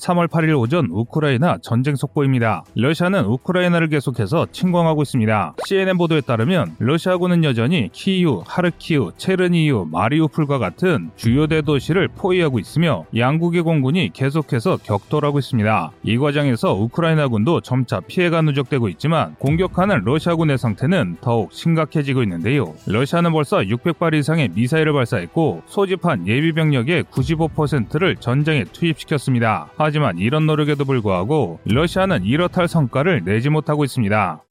3월 8일 오전 우크라이나 전쟁 속보입니다. 러시아는 우크라이나를 계속해서 침공하고 있습니다. CNN 보도에 따르면 러시아군은 여전히 키이우, 하르키우, 체르니우, 마리우폴과 같은 주요 대도시를 포위하고 있으며 양국의 공군이 계속해서 격돌하고 있습니다. 이 과정에서 우크라이나군도 점차 피해가 누적되고 있지만 공격하는 러시아군의 상태는 더욱 심각해지고 있는데요. 러시아는 벌써 600발 이상의 미사일을 발사했고 소집한 예비 병력의 95%를 전쟁에 투입시켰습니다. 하지만 이런 노력에도 불구하고 러시아는 이렇다 할 성과를 내지 못하고 있습니다.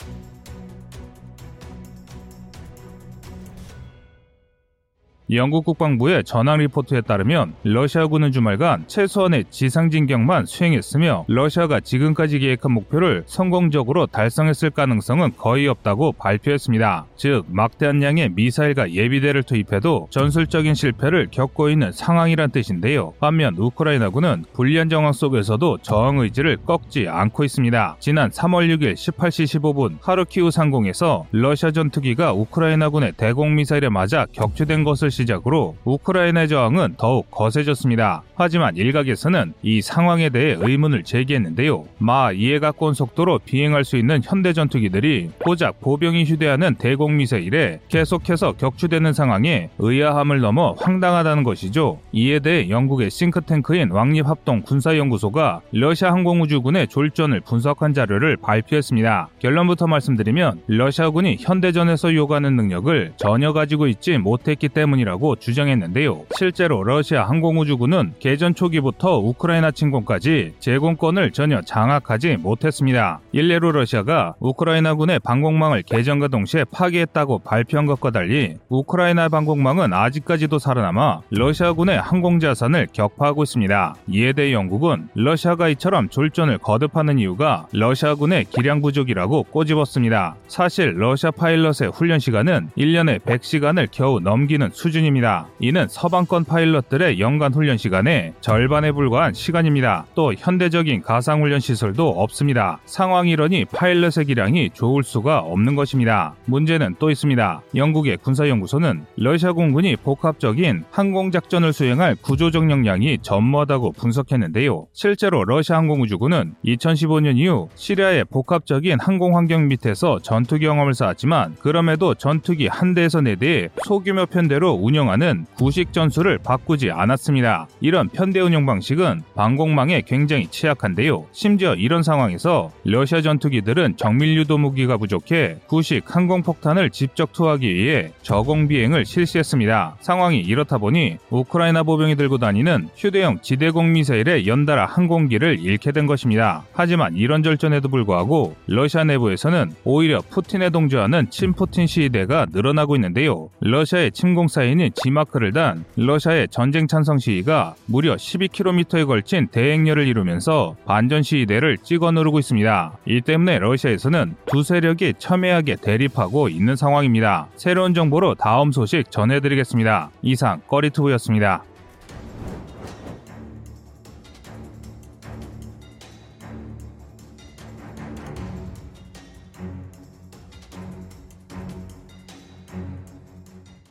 영국 국방부의 전황 리포트에 따르면 러시아군은 주말간 최소한의 지상 진격만 수행했으며 러시아가 지금까지 계획한 목표를 성공적으로 달성했을 가능성은 거의 없다고 발표했습니다. 즉 막대한 양의 미사일과 예비대를 투입해도 전술적인 실패를 겪고 있는 상황이란 뜻인데요. 반면 우크라이나군은 불리한 정황 속에서도 저항 의지를 꺾지 않고 있습니다. 지난 3월 6일 18시 15분 하르키우 상공에서 러시아 전투기가 우크라이나군의 대공 미사일에 맞아 격추된 것을 시작으로 우크라이나의 저항은 더욱 거세졌습니다. 하지만 일각에서는 이 상황에 대해 의문을 제기했는데요. 마 이해 가까운 속도로 비행할 수 있는 현대 전투기들이 고작 보병이 휴대하는 대공 미사일에 계속해서 격추되는 상황에 의아함을 넘어 황당하다는 것이죠. 이에 대해 영국의 싱크탱크인 왕립합동 군사연구소가 러시아 항공우주군의 졸전을 분석한 자료를 발표했습니다. 결론부터 말씀드리면 러시아군이 현대전에서 요구하는 능력을 전혀 가지고 있지 못했기 때문이라 때문이라고 주장했는데요. 실제로 러시아 항공우주군은 개전 초기부터 우크라이나 침공까지 제공권을 전혀 장악하지 못했습니다. 일례로 러시아가 우크라이나군의 방공망을 개전과 동시에 파괴했다고 발표한 것과 달리 우크라이나 방공망은 아직까지도 살아남아 러시아군의 항공자산을 격파하고 있습니다. 이에 대해 영국은 러시아가 이처럼 졸전을 거듭하는 이유가 러시아군의 기량 부족이라고 꼬집었습니다. 사실 러시아 파일럿의 훈련 시간은 1년에 100시간을 겨우 넘기는 수준 수준입니다. 이는 서방권 파일럿들의 연간 훈련 시간의 절반에 불과한 시간입니다. 또 현대적인 가상 훈련 시설도 없습니다. 상황 이러니 파일럿의 기량이 좋을 수가 없는 것입니다. 문제는 또 있습니다. 영국의 군사연구소는 러시아 공군이 복합적인 항공작전을 수행할 구조적 역량이 전무하다고 분석했는데요. 실제로 러시아 항공우주군은 2015년 이후 시리아의 복합적인 항공 환경 밑에서 전투 경험을 쌓았지만 그럼에도 전투기 한 대에서 네 대의 소규모 편대로 운영하는 구식 전술을 바꾸지 않았습니다. 이런 편대 운영 방식은 방공망에 굉장히 취약한데요. 심지어 이런 상황에서 러시아 전투기들은 정밀 유도 무기가 부족해 구식 항공폭탄을 직접 투하하기 위해 저공 비행을 실시했습니다. 상황이 이렇다 보니 우크라이나 보병이 들고 다니는 휴대용 지대공 미사일의 연달아 항공기를 잃게 된 것입니다. 하지만 이런 절전에도 불구하고 러시아 내부에서는 오히려 푸틴에 동조하는 친푸틴 시위대가 늘어나고 있는데요. 러시아의 침공 사이 사인인 지마크를 단 러시아의 전쟁 찬성 시위가 무려 12km에 걸친 대행렬을 이루면서 반전 시위대를 찍어 누르고 있습니다. 이 때문에 러시아에서는 두 세력이 첨예하게 대립하고 있는 상황입니다. 새로운 정보로 다음 소식 전해드리겠습니다. 이상 꺼리투브였습니다.